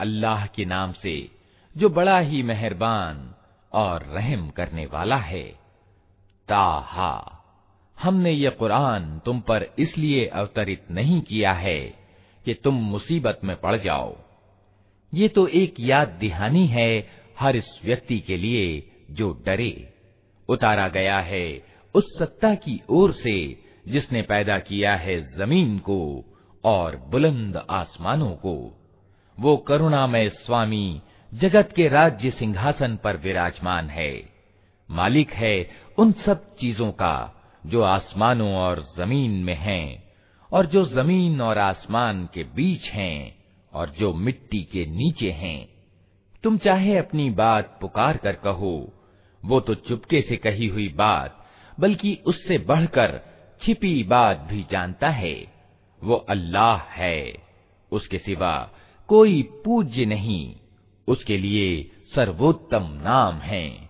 अल्लाह के नाम से जो बड़ा ही मेहरबान और रहम करने वाला है ताहा हमने ये कुरान तुम पर इसलिए अवतरित नहीं किया है कि तुम मुसीबत में पड़ जाओ। ये तो एक याद दिहानी है हर इस व्यक्ति के लिए जो डरे। उतारा गया है उस सत्ता की ओर से जिसने पैदा किया है ज़मीन को और बुलंद आसमानों को। वो करुणामय स्वामी जगत के राज्य सिंहासन पर विराजमान है। मालिक है उन सब चीज़ों का जो आसमानों और ज़मीन में हैं, और जो ज़मीन और आसमान के बीच हैं, और जो मिट्टी के नीचे हैं। तुम चाहे अपनी बात पुकार कर कहो, वो तो चुपके से कही हुई बात, बल्कि उससे बढ़कर छिपी बात भी जानता है। वो अल्लाह है, उसके सिवा कोई पूज्य नहीं, उसके लिए सर्वोत्तम नाम है।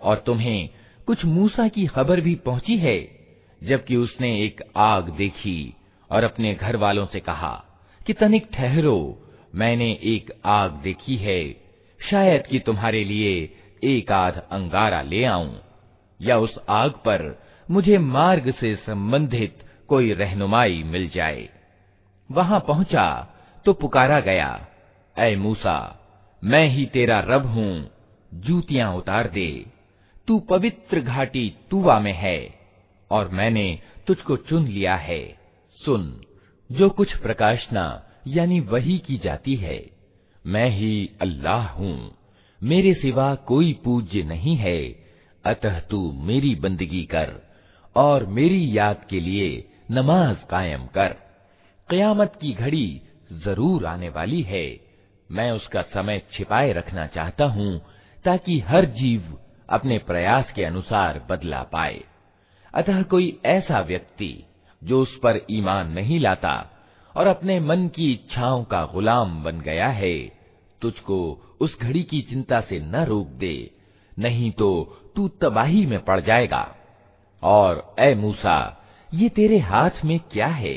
और तुम्हें कुछ मूसा की खबर भी पहुंची है जबकि उसने एक आग देखी और अपने घर वालों से कहा कि तनिक ठहरो, मैंने एक आग देखी है, शायद कि तुम्हारे लिए एक आध अंगारा ले आऊँ, या उस आग पर मुझे मार्ग से संबंधित कोई रहनुमाई मिल जाए। वहाँ पहुँचा तो पुकारा गया, ऐ मूसा, मैं ही तेरा रब हूँ, जूतियाँ उतार दे, तू पवित्र घाटी तुवा में है, और मैंने तुझको चुन लिया है, सुन। जो कुछ प्रकाशना, यानी वही की जाती है। मैं ही अल्लाह हूँ। मेरे सिवा कोई पूज्य नहीं है। अतः तू मेरी बंदगी कर और मेरी याद के लिए नमाज़ कायम कर। कयामत की घड़ी ज़रूर आने वाली है। मैं उसका समय छिपाए रखना चाहता हूँ ताकि हर जीव अपने प्रयास के अनुसार बदला पाए। अतः कोई ऐसा व्यक्ति जो उस पर ईमान नहीं लाता और अपने मन की इच्छाओं का गुलाम बन गया है तुझको उस घड़ी की चिंता से न रोक दे नहीं तो तू तबाही में पड़ जाएगा और ए मूसा ये तेरे हाथ में क्या है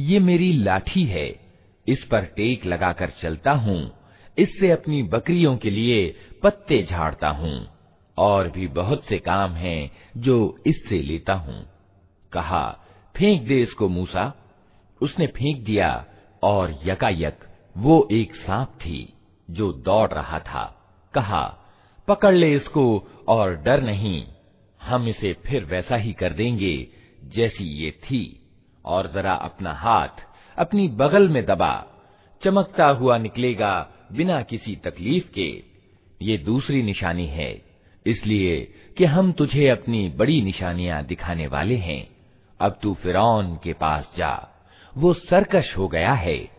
ये मेरी लाठी है, इस पर टेक लगाकर चलता हूँ, इससे अपनी बकरियों के लिए पत्ते झाड़ता हूँ, और भी बहुत से काम हैं जो इससे लेता हूँ। कहा, फेंक दे इसको मूसा। उसने फेंक दिया, और यकायक वो एक सांप थी जो दौड़ रहा था। कहा, पकड़ ले इसको और डर नहीं, हम इसे फिर वैसा ही कर देंगे जैसी ये थी। और जरा अपना हाथ अपनी बगल में दबा। चमकता हुआ निकलेगा बिना किसी तकलीफ़ के। ये दूसरी निशानी है, इसलिए कि हम तुझे अपनी बड़ी निशानियाँ दिखाने वाले हैं। अब तू फिरौन के पास जा। वो सरकश हो गया है।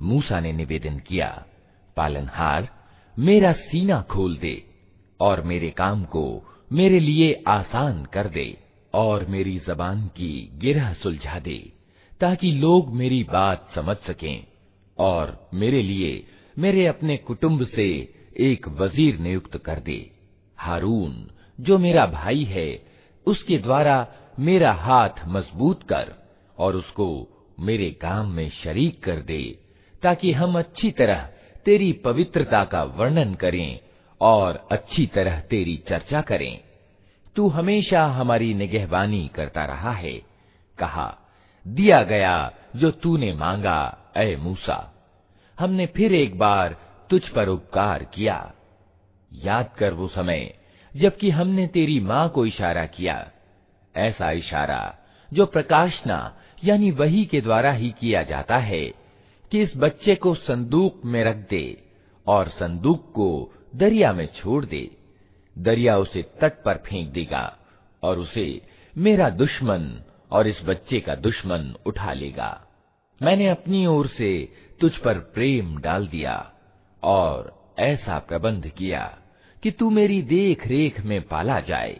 मूसा ने निवेदन किया पालनहार मेरा सीना खोल दे और मेरे काम को मेरे लिए आसान कर दे और मेरी जबान की गिरह सुलझा दे, ताकि लोग मेरी बात समझ सकें और मेरे लिए मेरे अपने कुटुंब से एक वज़ीर नियुक्त कर दे। हारून, जो मेरा भाई है, उसके द्वारा मेरा हाथ मज़बूत कर और उसको मेरे काम में शरीक कर दे, ताकि हम अच्छी तरह तेरी पवित्रता का वर्णन करें और अच्छी तरह तेरी चर्चा करें। तू हमेशा हमारी निगहबानी करता रहा है। कहा, दिया गया जो तूने मांगा ए मूसा, हमने फिर एक बार तुझ पर उपकार किया। याद कर वो समय, जबकि हमने तेरी माँ को इशारा किया। ऐसा इशारा, जो प्रकाशना, यानी वही के द्वारा ही किया जाता है, कि इस बच्चे को संदूक में रख दे, और संदूक को दरिया में छोड़ दे। दरिया उसे तट पर फेंक देगा और उसे मेरा दुश्मन और इस बच्चे का दुश्मन उठा लेगा। मैंने अपनी ओर से तुझ पर प्रेम डाल दिया और ऐसा प्रबंध किया कि तू मेरी देख रेख में पाला जाए।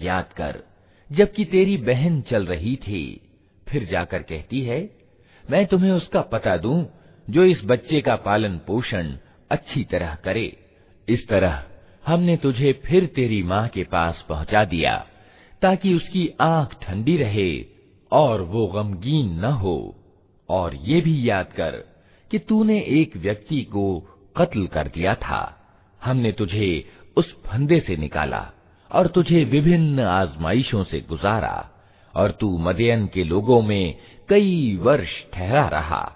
याद कर जबकि तेरी बहन चल रही थी फिर जाकर कहती है, मैं तुम्हें उसका पता दूँ जो इस बच्चे का पालन पोषण अच्छी तरह करे। इस तरह हमने तुझे फिर तेरी माँ के पास पहुँचा दिया, ताकि उसकी आँख ठंडी रहे और वो गमगीन न हो। और ये भी याद कर कि तूने एक व्यक्ति को कत्ल कर दिया था। हमने तुझे उस फंदे से निकाला और तुझे विभिन्न आजमाइशों से गुजारा। और तू मदयन के लोगों में कई वर्ष ठहरा रहा।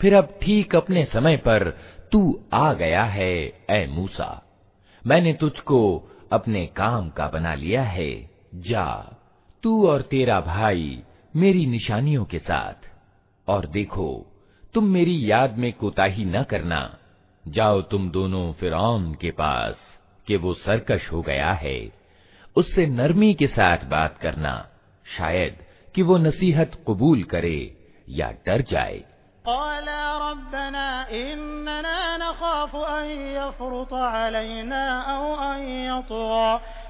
फिर अब ठीक अपने समय पर तू आ गया है ए मूसा। मैंने तुझको अपने काम का बना लिया है। जा, तू और तेरा भाई मेरी निशानियों के साथ। और देखो, तुम मेरी याद में कोताही न करना। जाओ तुम दोनों फिर के पास, कि वो सरकश हो गया है। उससे नरमी के साथ बात करना। शायद कि वो नसीहत कबूल करे या डर जाए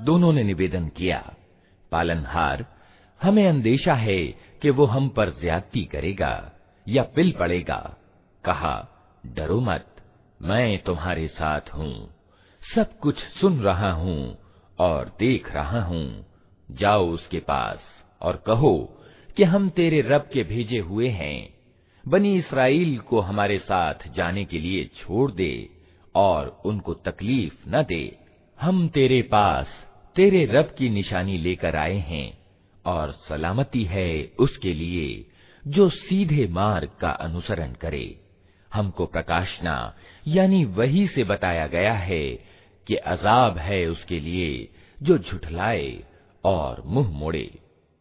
दोनों ने निवेदन किया पालनहार हमें अंदेशा है कि वो हम पर ज्यादती करेगा या पिल पड़ेगा कहा डरो मत मैं तुम्हारे साथ हूँ सब कुछ सुन रहा हूँ और देख रहा हूँ। जाओ उसके पास और कहो कि हम तेरे रब के भेजे हुए हैं। बनी इसराइल को हमारे साथ जाने के लिए छोड़ दे और उनको तकलीफ़ न दे। हम तेरे पास, तेरे रब की निशानी लेकर आए हैं और सलामती है उसके लिए जो सीधे मार्ग का अनुसरण करे। हमको प्रकाशना, यानी वही से बताया गया है कि अजाब है उसके लिए जो झुठलाए और मुंह मोड़े।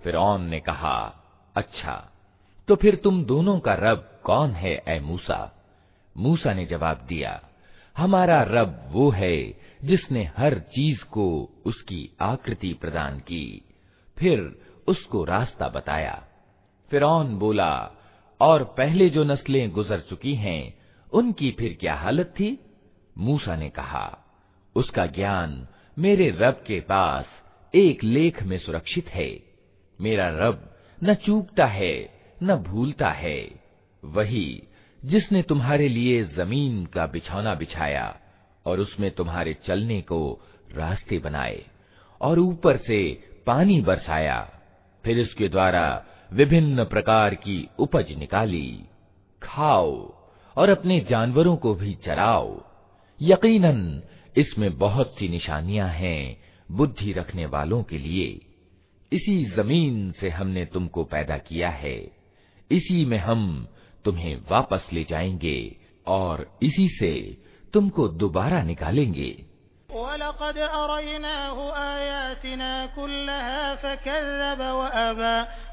फिरौन ने कहा अच्छा तो फिर तुम दोनों का रब कौन है ए मूसा मूसा ने जवाब दिया हमारा रब वो है जिसने हर चीज को उसकी आकृति प्रदान की फिर उसको रास्ता बताया फिरौन बोला और पहले जो नस्लें गुजर चुकी हैं, उनकी फिर क्या हालत थी? मूसा ने कहा, उसका ज्ञान मेरे रब के पास एक लेख में सुरक्षित है। मेरा रब न चूकता है, न भूलता है। वही जिसने तुम्हारे लिए ज़मीन का बिछौना बिछाया और उसमें तुम्हारे चलने को रास्ते बनाए और ऊपर से पानी बरसाया, फिर उसके द्वारा विभिन्न प्रकार की उपज निकाली। खाओ और अपने जानवरों को भी चराओ। यकीनन, इसमें बहुत सी निशानियाँ हैं बुद्धि रखने वालों के लिए। इसी ज़मीन से हमने तुमको पैदा किया है। इसी में हम तुम्हें वापस ले जाएँगे और इसी से तुमको दोबारा निकालेंगे। वलक़द अरयनाहु आयातिना कुल्लहा फकज़्ज़ब वअबा।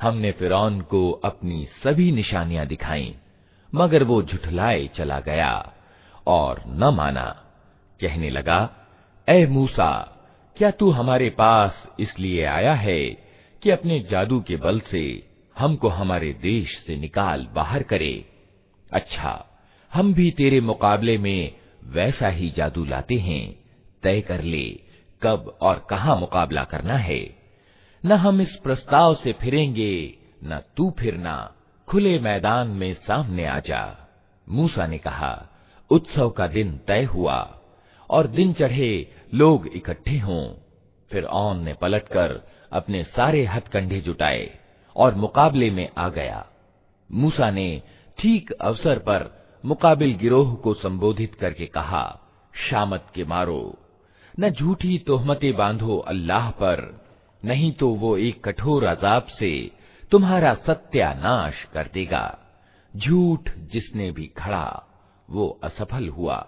हमने फिरौन को अपनी सभी निशानियां दिखाई मगर वो झुठलाए चला गया और न माना कहने लगा ए मूसा क्या तू हमारे पास इसलिए आया है कि अपने जादू के बल से हमको हमारे देश से निकाल बाहर करे। अच्छा हम भी तेरे मुकाबले में वैसा ही जादू लाते हैं। तय कर ले, कब और कहा मुकाबला करना है। न हम इस प्रस्ताव से फिरेंगे, न तू फिरना। खुले मैदान में सामने आ जा। मूसा ने कहा, उत्सव का दिन तय हुआ, और दिन चढ़े लोग इकट्ठे हों। फिर औन ने पलटकर अपने सारे हथकंडे जुटाए। और मुकाबले में आ गया। मूसा ने ठीक अवसर पर मुकाबिल गिरोह को संबोधित करके कहा, शामत के मारो। न झूठी तोहमतें बांधो अल्लाह पर, नहीं तो वो एक कठोर अजाब से तुम्हारा सत्यानाश कर देगा। झूठ जिसने भी खड़ा, वो असफल हुआ।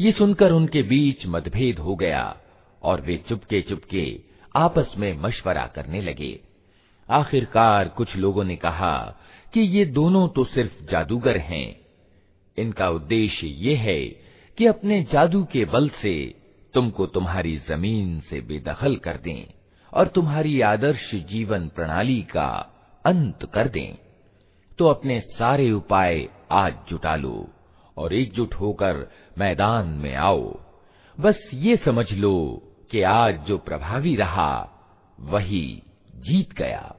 ये सुनकर उनके बीच मतभेद हो गया और वे चुपके चुपके आपस में मशवरा करने लगे आखिरकार कुछ लोगों ने कहा कि ये दोनों तो सिर्फ़ जादूगर हैं। इनका उद्देश्य ये है कि अपने जादू के बल से तुमको तुम्हारी ज़मीन से बेदखल कर दें और तुम्हारी आदर्श जीवन प्रणाली का अंत कर दें। तो अपने सारे उपाय आज जुटा लो और एकजुट होकर मैदान में आओ। बस ये समझ लो कि आज जो प्रभावी रहा, वही जीत गया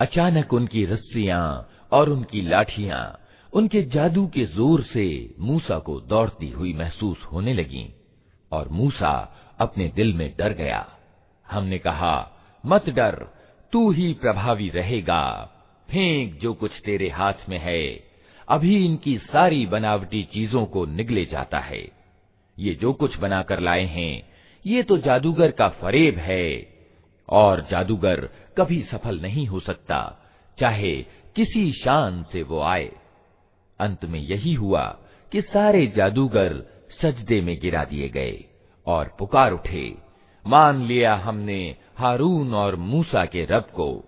अचानक उनकी रस्सियाँ और उनकी लाठियाँ उनके जादू के ज़ोर से मूसा को दौड़ती हुई महसूस होने लगी और मूसा अपने दिल में डर गया। हमने कहा, मत डर, तू ही प्रभावी रहेगा। फेंक जो कुछ तेरे हाथ में है। अभी इनकी सारी बनावटी चीज़ों को निगले जाता है। ये जो कुछ बनाकर लाए हैं, ये तो जादूगर का फरेब है। और जादूगर कभी सफल नहीं हो सकता, चाहे किसी शान से वो आए। अंत में यही हुआ कि सारे जादूगर सजदे में गिरा दिए गए और पुकार उठे, मान लिया हमने हारून और मूसा के रब को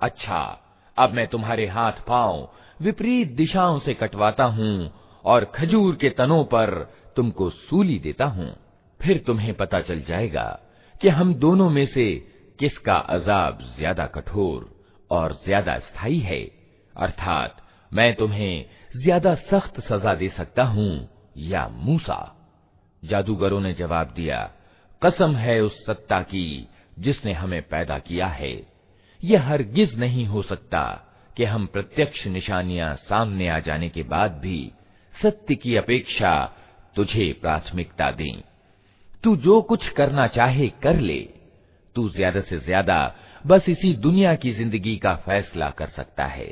अच्छा अब मैं तुम्हारे हाथ पाँव विपरीत दिशाओं से कटवाता हूँ और खजूर के तनों पर तुमको सूली देता हूँ। फिर तुम्हें पता चल जाएगा कि हम दोनों में से किसका अजाब ज़्यादा कठोर और ज़्यादा स्थायी है। अर्थात मैं तुम्हें ज़्यादा सख्त सजा दे सकता हूँ या मूसा। जादूगरों ने जवाब दिया, कसम है उस सत्ता की जिसने हमें पैदा किया है। यह हरगिज नहीं हो सकता कि हम प्रत्यक्ष निशानियां सामने आ जाने के बाद भी सत्य की अपेक्षा तुझे प्राथमिकता दें तू जो कुछ करना चाहे कर ले तू ज्यादा से ज्यादा बस इसी दुनिया की जिंदगी का फैसला कर सकता है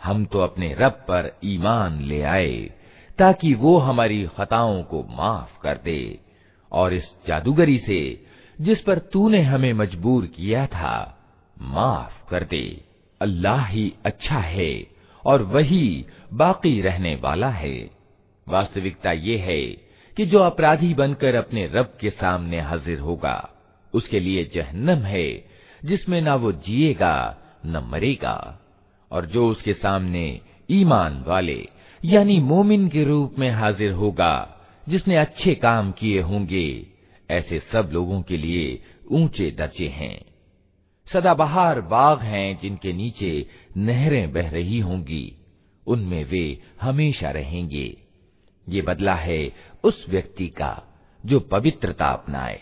हम तो अपने रब पर ईमान ले आए ताकि वो हमारी खताओं को माफ कर दे और इस जादूगरी से जिस पर तूने हमें मजबूर किया था माफ कर दे अल्लाह ही अच्छा है और वही बाकी रहने वाला है वास्तविकता ये है कि जो अपराधी बनकर अपने रब के सामने हाजिर होगा, उसके लिए जहन्नम है, जिसमें ना वो जिएगा, न मरेगा। और जो उसके सामने ईमान वाले, यानी मोमिन के रूप में हाजिर होगा, जिसने अच्छे काम किए होंगे, ऐसे सब लोगों के लिए ऊँचे दर्जे हैं। सदाबहार बाग हैं जिनके नीचे नहरें बह रही होंगी, उनमें वे हमेशा रहेंगे। ये बदला है उस व्यक्ति का जो पवित्रता अपनाए।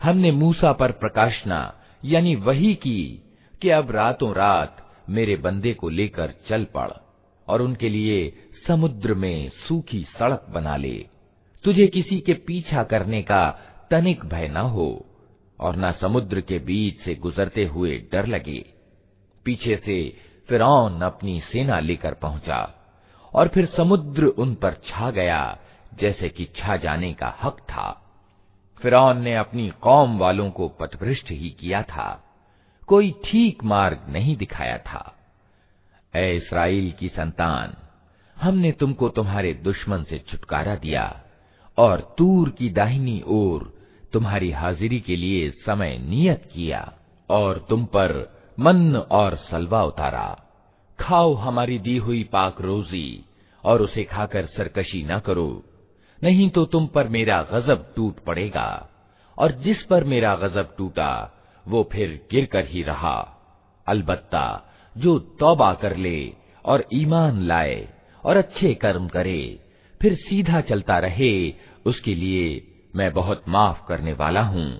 हमने मूसा पर प्रकाशना यानी वही की कि अब रातों रात मेरे बंदे को लेकर चल पड़ और उनके लिए समुद्र में सूखी सड़क बना ले तुझे किसी के पीछा करने का तनिक भय न हो और न समुद्र के बीच से गुजरते हुए डर लगे पीछे से फिरौन अपनी सेना लेकर पहुँचा और फिर समुद्र उन पर छा गया, जैसे कि छा जाने का हक था। फिरौन ने अपनी कौम वालों को पथभ्रष्ट ही किया था। कोई ठीक मार्ग नहीं दिखाया था। ए इसराइल की संतान, हमने तुमको तुम्हारे दुश्मन से छुटकारा दिया और तूर की दाहिनी ओर तुम्हारी हाजिरी के लिए समय नियत किया और तुम पर मन और सलवा उतारा। खाओ हमारी दी हुई पाक रोजी और उसे खाकर सरकशी न करो। नहीं तो तुम पर मेरा गजब टूट पड़ेगा और जिस पर मेरा गजब टूटा, वो फिर गिर कर ही रहा। अलबत्ता, जो तौबा कर ले और ईमान लाए और अच्छे कर्म करे, फिर सीधा चलता रहे, उसके लिए मैं बहुत माफ़ करने वाला हूँ।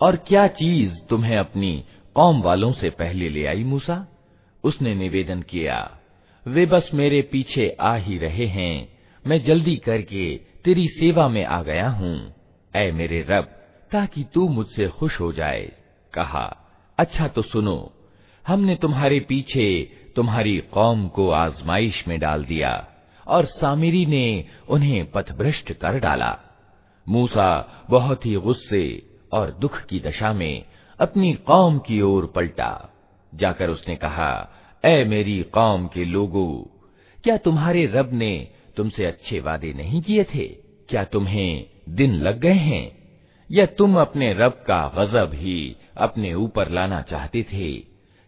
और क्या चीज तुम्हें अपनी कौम वालों से पहले ले आई मूसा उसने निवेदन किया वे बस मेरे पीछे आ ही रहे हैं मैं जल्दी करके तेरी सेवा में आ गया हूँ ऐ मेरे रब ताकि तू मुझसे खुश हो जाए कहा अच्छा तो सुनो हमने तुम्हारे पीछे तुम्हारी कौम को आजमाइश में डाल दिया और सामिरी ने उन्हें पथभ्रष्ट कर डाला। मूसा बहुत ही गुस्से और दुख की दशा में अपनी कौम की ओर पलटा। जाकर उसने कहा ऐ मेरी कौम के लोगों, क्या तुम्हारे रब ने तुमसे अच्छे वादे नहीं किए थे? क्या तुम्हें दिन लग गए हैं? या तुम अपने रब का गजब ही अपने ऊपर लाना चाहते थे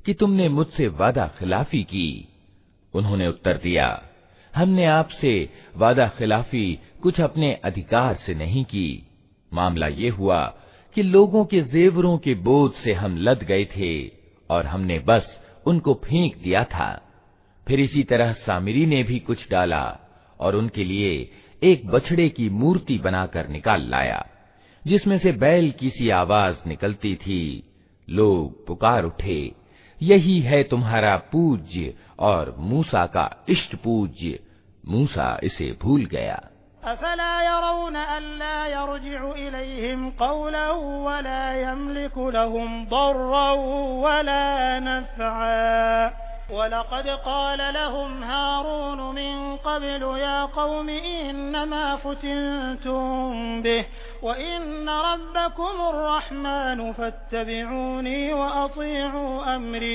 कि तुमने मुझसे वादा खिलाफी की? उन्होंने उत्तर दिया हमने आपसे वादा खिलाफी कुछ अपने अधिकार से नहीं की। मामला ये हुआ कि लोगों के जेवरों के बोझ से हम लद गए थे और हमने बस उनको फेंक दिया था। फिर इसी तरह सामिरी ने भी कुछ डाला और उनके लिए एक बछड़े की मूर्ति बनाकर निकाल लाया, जिसमें से बैल की सी आवाज़ निकलती थी, लोग पुकार उठे, यही है तुम्हारा पूज्य और मूसा का इष्ट पूज्य मूसा इसे भूल गया वलक़द क़ाल लहुम हारून मिन क़ब्लु या क़ौम इन्नमा फुतिनतुम बिह वइन्न रब्बकुमुर्रहमान फत्तबिऊनी वअतीऊ अमरी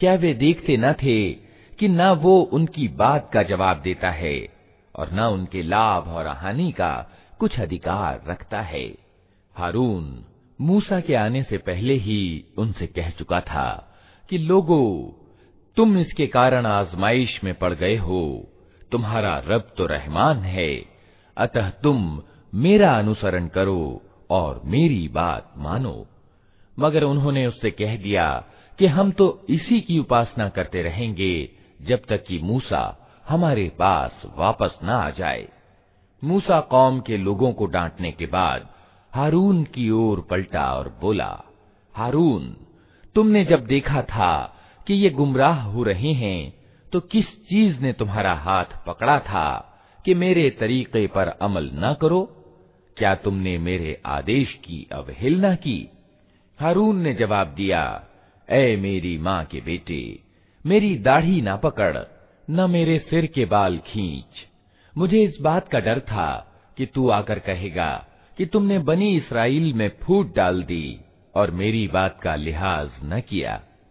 क्या वे देखते न थे कि न वो उनकी बात का जवाब देता है और न उनके लाभ और हानि का कुछ अधिकार रखता है हारून मूसा के आने से पहले ही उनसे कह चुका था कि लोगो तुम इसके कारण आजमाइश में पड़ गए हो। तुम्हारा रब तो रहमान है। अतः तुम मेरा अनुसरण करो और मेरी बात मानो। मगर उन्होंने उससे कह दिया कि हम तो इसी की उपासना करते रहेंगे जब तक कि मूसा हमारे पास वापस न आ जाए। मूसा कौम के लोगों को डांटने के बाद हारून की ओर पलटा और बोला, हारून, तुमने जब देखा था कि ये गुमराह हो रहे हैं तो किस चीज़ ने तुम्हारा हाथ पकड़ा था कि मेरे तरीके पर अमल न करो? क्या तुमने मेरे आदेश की अवहेलना की? हारून ने जवाब दिया ऐ मेरी माँ के बेटे, मेरी दाढ़ी ना पकड़, न मेरे सिर के बाल खींच। मुझे इस बात का डर था कि तू आकर कहेगा कि तुमने बनी इसराइल में फूट डाल दी और मेरी बात का लिहाज न किया।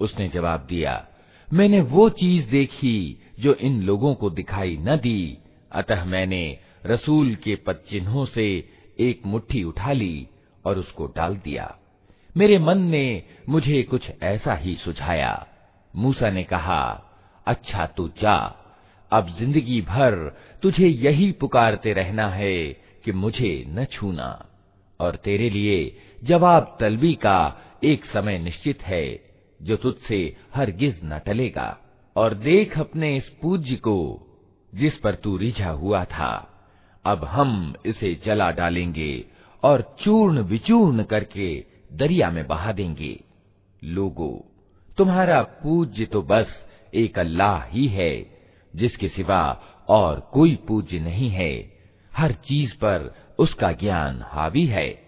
उसने जवाब दिया, मैंने वो चीज़ देखी जो इन लोगों को दिखाई न दी। अतः मैंने रसूल के पद चिन्हों से एक मुट्ठी उठा ली और उसको डाल दिया। मेरे मन ने मुझे कुछ ऐसा ही सुझाया। मूसा ने कहा अच्छा तू जा। अब ज़िंदगी भर तुझे यही पुकारते रहना है कि मुझे न छूना। और तेरे लिए जवाब तलबी का एक समय निश्चित है। जो तुझसे हरगिज न टलेगा, और देख अपने इस पूज्य को, जिस पर तू रिझा हुआ था। अब हम इसे जला डालेंगे और चूर्ण विचूर्ण करके दरिया में बहा देंगे। लोगो, तुम्हारा पूज्य तो बस एक अल्लाह ही है, जिसके सिवा और कोई पूज्य नहीं है। हर चीज़ पर उसका ज्ञान हावी है।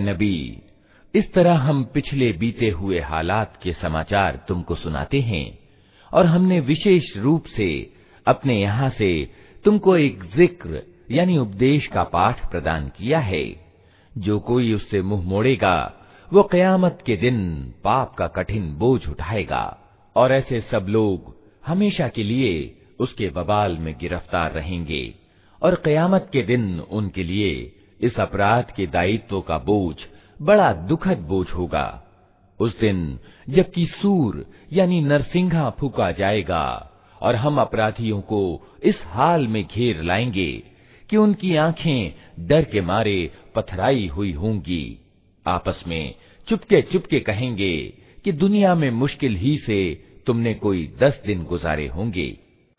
नबी इस तरह हम पिछले बीते हुए हालात के समाचार तुमको सुनाते हैं और हमने विशेष रूप से अपने यहाँ से तुमको एक ज़िक्र यानी उपदेश का पाठ प्रदान किया है जो कोई उससे मुँह मोड़ेगा वो कयामत के दिन पाप का कठिन बोझ उठाएगा और ऐसे सब लोग हमेशा के लिए उसके बबाल में गिरफ़्तार रहेंगे और कयामत के दिन उनके लिए इस अपराध के दायित्व का बोझ बड़ा दुखद बोझ होगा। उस दिन जबकि सूर यानी नरसिंघा फूका जाएगा और हम अपराधियों को इस हाल में घेर लाएँगे कि उनकी आँखें डर के मारे पथराई हुई होंगी। आपस में चुपके चुपके कहेंगे कि दुनिया में मुश्किल ही से तुमने कोई दस दिन गुजारे होंगे।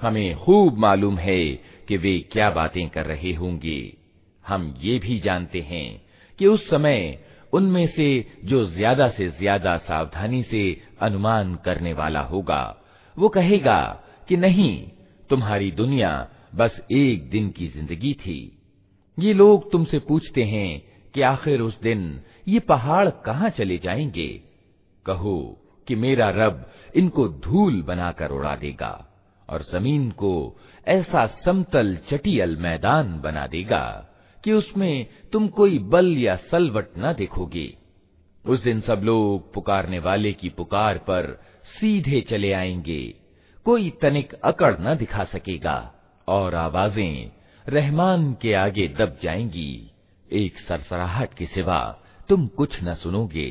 हमें खूब मालूम है कि वे क्या बातें कर रहे होंगे हम ये भी जानते हैं कि उस समय उनमें से जो ज्यादा से ज्यादा सावधानी से अनुमान करने वाला होगा वो कहेगा कि नहीं तुम्हारी दुनिया बस एक दिन की जिंदगी थी ये लोग तुमसे पूछते हैं कि आखिर उस दिन ये पहाड़ कहाँ चले जाएँगे? कहो कि मेरा रब इनको धूल बनाकर उड़ा देगा और ज़मीन को ऐसा समतल चटियल मैदान बना देगा कि उसमें तुम कोई बल या सलवट न देखोगे। उस दिन सब लोग पुकारने वाले की पुकार पर सीधे चले आएँगे। कोई तनिक अकड़ न दिखा सकेगा और आवाज़ें रहमान के आगे दब जाएँगी। एक सरसराहट के सिवा तुम कुछ न सुनोगे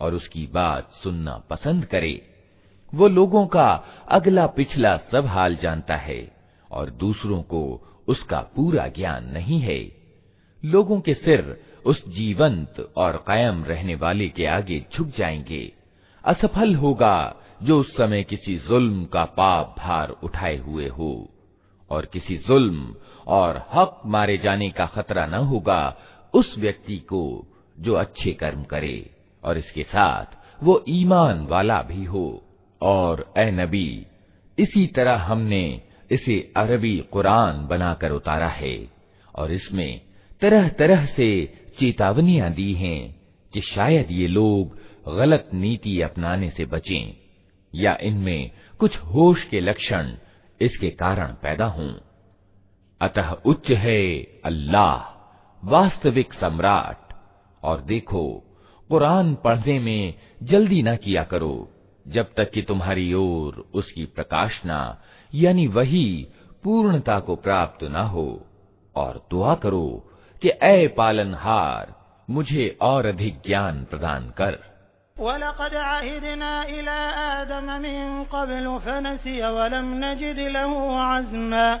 और उसकी बात सुनना पसंद करे। वो लोगों का अगला पिछला सब हाल जानता है और दूसरों को उसका पूरा ज्ञान नहीं है। लोगों के सिर उस जीवंत और कायम रहने वाले के आगे झुक जाएँगे। असफल होगा जो उस समय किसी जुल्म का पाप भार उठाए हुए हो। और किसी जुल्म और हक मारे जाने का खतरा न होगा उस व्यक्ति को जो अच्छे कर्म करे। और इसके साथ वो ईमान वाला भी हो। और ए नबी, इसी तरह हमने इसे अरबी कुरान बनाकर उतारा है और इसमें तरह तरह से चेतावनियाँ दी हैं कि शायद ये लोग गलत नीति अपनाने से बचें या इनमें कुछ होश के लक्षण इसके कारण पैदा हों। अतः उच्च है अल्लाह, वास्तविक सम्राट। और देखो कुरान पढ़ने में जल्दी न किया करो, जब तक कि तुम्हारी ओर उसकी प्रकाशना, यानी वही पूर्णता को प्राप्त न हो। और दुआ करो कि ए पालनहार, मुझे और अधिक ज्ञान प्रदान कर। वलक़द आहिदना इला आदम मिन क़ब्ल, फनसिय वलम नजिद लहू अज़्मा।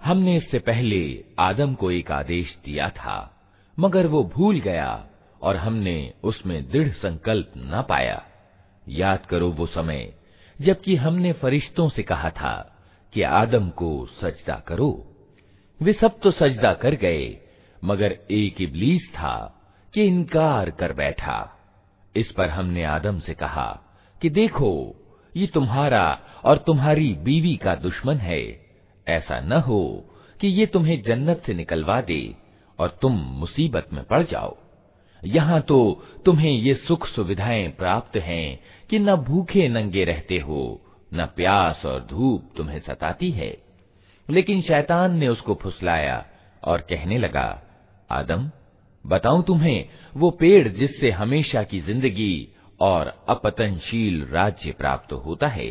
हमने इससे पहले आदम को एक आदेश दिया था मगर वो भूल गया और हमने उसमें दृढ़ संकल्प न पाया याद करो वो समय जबकि हमने फरिश्तों से कहा था कि आदम को सजदा करो वे सब तो सजदा कर गए मगर एक इबलीस था कि इनकार कर बैठा। इस पर हमने आदम से कहा कि देखो, ये तुम्हारा और तुम्हारी बीवी का दुश्मन है। ऐसा न हो कि ये तुम्हें जन्नत से निकलवा दे और तुम मुसीबत में पड़ जाओ। यहाँ तो तुम्हें ये सुख सुविधाएँ प्राप्त हैं कि न भूखे नंगे रहते हो, न प्यास और धूप तुम्हें सताती है। लेकिन शैतान ने उसको फुसलाया और कहने लगा, आदम बताऊं तुम्हें वो पेड़ जिससे हमेशा की जिंदगी और अपतनशील राज्य प्राप्त होता है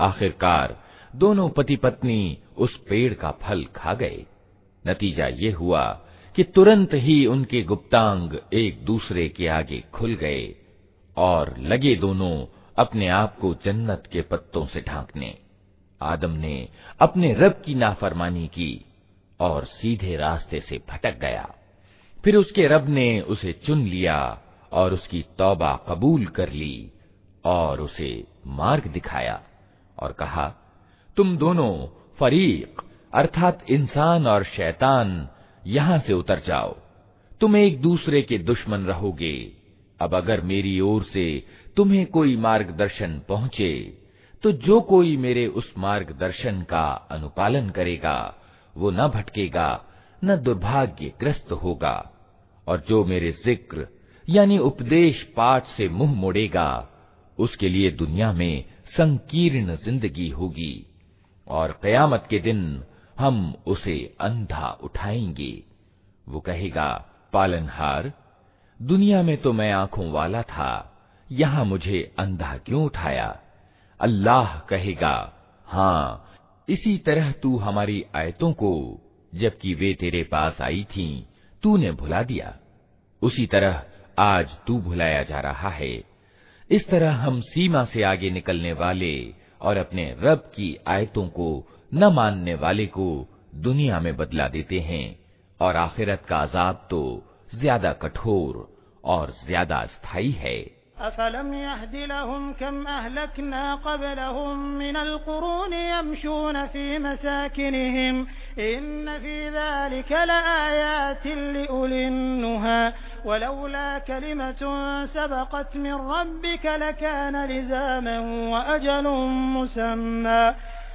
आखिरकार दोनों पति पत्नी उस पेड़ का फल खा गए नतीजा ये हुआ कि तुरंत ही उनके गुप्तांग एक दूसरे के आगे खुल गए और लगे दोनों अपने आप को जन्नत के पत्तों से ढांकने। आदम ने अपने रब की नाफरमानी की और सीधे रास्ते से भटक गया। फिर उसके रब ने उसे चुन लिया और उसकी तौबा कबूल कर ली और उसे मार्ग दिखाया और कहा, तुम दोनों फरीक, अर्थात इंसान और शैतान, यहाँ से उतर जाओ। तुम एक दूसरे के दुश्मन रहोगे। अब अगर मेरी ओर से तुम्हें कोई मार्गदर्शन पहुँचे तो जो कोई मेरे उस मार्गदर्शन का अनुपालन करेगा, वो न भटकेगा, न दुर्भाग्यग्रस्त होगा, और जो मेरे ज़िक्र, यानी उपदेश पाठ से मुँह मोड़ेगा, उसके लिए दुनिया में संकीर्ण ज़िंदगी होगी, और कयामत के दिन हम उसे अंधा उठाएँगे। वो कहेगा, पालनहार दुनिया में तो मैं आँखों वाला था, यहाँ मुझे अंधा क्यों उठाया? अल्लाह कहेगा हाँ इसी तरह तू हमारी आयतों को, जबकि वे तेरे पास आई थीं, तूने भुला दिया। उसी तरह आज तू भुलाया जा रहा है। इस तरह हम सीमा से आगे निकलने वाले और अपने रब की आयतों को न मानने वाले को दुनिया में बदला देते हैं, और आखिरत का अजाब तो ज़्यादा कठोर और ज्यादा स्थायी है अफलम यहदिलहुम कम अहलकना कबलहुम मिनल कुरून यमशून फी मसाकिनहिम इन फी ज़ालिक लआयातिन लिउलिन्नुहा वलौला कलिमतुन सबक़त मिन रब्बिक लकान लिज़ामन वअजलुन मुसम्मा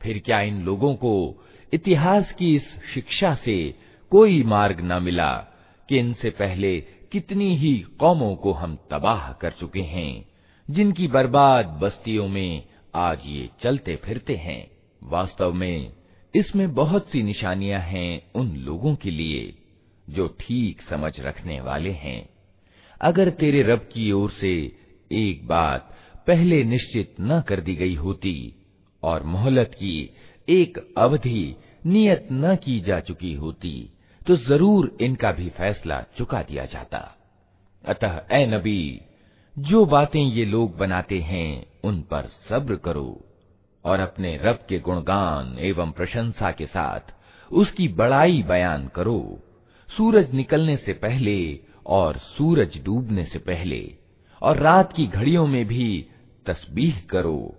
फिर क्या इन लोगों को इतिहास की इस शिक्षा से कोई मार्ग न मिला कि इनसे पहले कितनी ही कौमों को हम तबाह कर चुके हैं जिनकी बर्बाद बस्तियों में आज ये चलते फिरते हैं वास्तव में इसमें बहुत सी निशानियां हैं उन लोगों के लिए जो ठीक समझ रखने वाले हैं। अगर तेरे रब की ओर से एक बात पहले निश्चित न कर दी गई होती और मोहलत की एक अवधि नियत न की जा चुकी होती तो ज़रूर इनका भी फैसला चुका दिया जाता। अतः, ए नबी, जो बातें ये लोग बनाते हैं, उन पर सब्र करो और अपने रब के गुणगान एवं प्रशंसा के साथ उसकी बड़ाई बयान करो। सूरज निकलने से पहले और सूरज डूबने से पहले और रात की घड़ियों में भी तस्बीह करो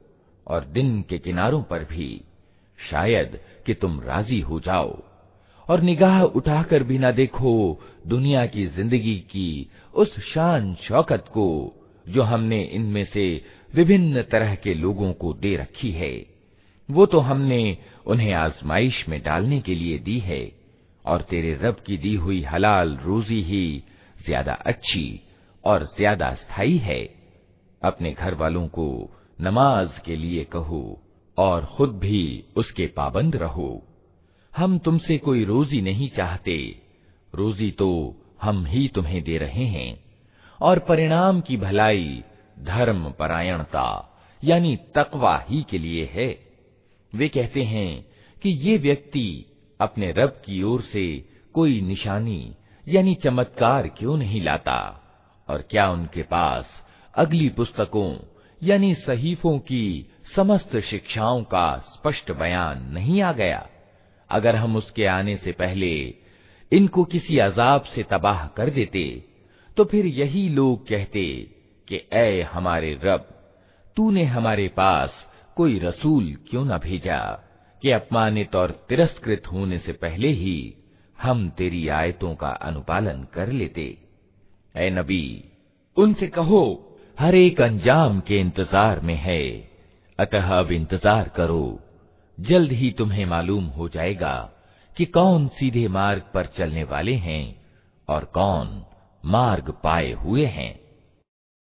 और दिन के किनारों पर भी। शायद कि तुम राज़ी हो जाओ। और निगाह उठाकर भी ना देखो दुनिया की ज़िंदगी की उस शान शौकत को जो हमने इनमें से विभिन्न तरह के लोगों को दे रखी है। वो तो हमने उन्हें आजमाइश में डालने के लिए दी है। और तेरे रब की दी हुई हलाल रोजी ही ज़्यादा अच्छी और ज़्यादा स्थायी है। अपने घर वालों को नमाज़ के लिए कहो और खुद भी उसके पाबंद रहो। हम तुमसे कोई रोजी नहीं चाहते। रोजी तो हम ही तुम्हें दे रहे हैं। और परिणाम की भलाई धर्म परायणता, यानी तकवा ही के लिए है। वे कहते हैं कि ये व्यक्ति अपने रब की ओर से कोई निशानी, यानी चमत्कार क्यों नहीं लाता? और क्या उनके पास अगली पुस्तकों, यानी सहीफों की समस्त शिक्षाओं का स्पष्ट बयान नहीं आ गया? अगर हम उसके आने से पहले इनको किसी अजाब से तबाह कर देते तो फिर यही लोग कहते कि, ऐ हमारे रब, तूने हमारे पास कोई रसूल क्यों न भेजा? कि अपमानित और तिरस्कृत होने से पहले ही हम तेरी आयतों का अनुपालन कर लेते। ए नबी, उनसे कहो, हर एक अंजाम के इंतज़ार में है। अतः अब इंतज़ार करो। जल्द ही तुम्हें मालूम हो जाएगा कि कौन सीधे मार्ग पर चलने वाले हैं और कौन मार्ग पाए हुए हैं।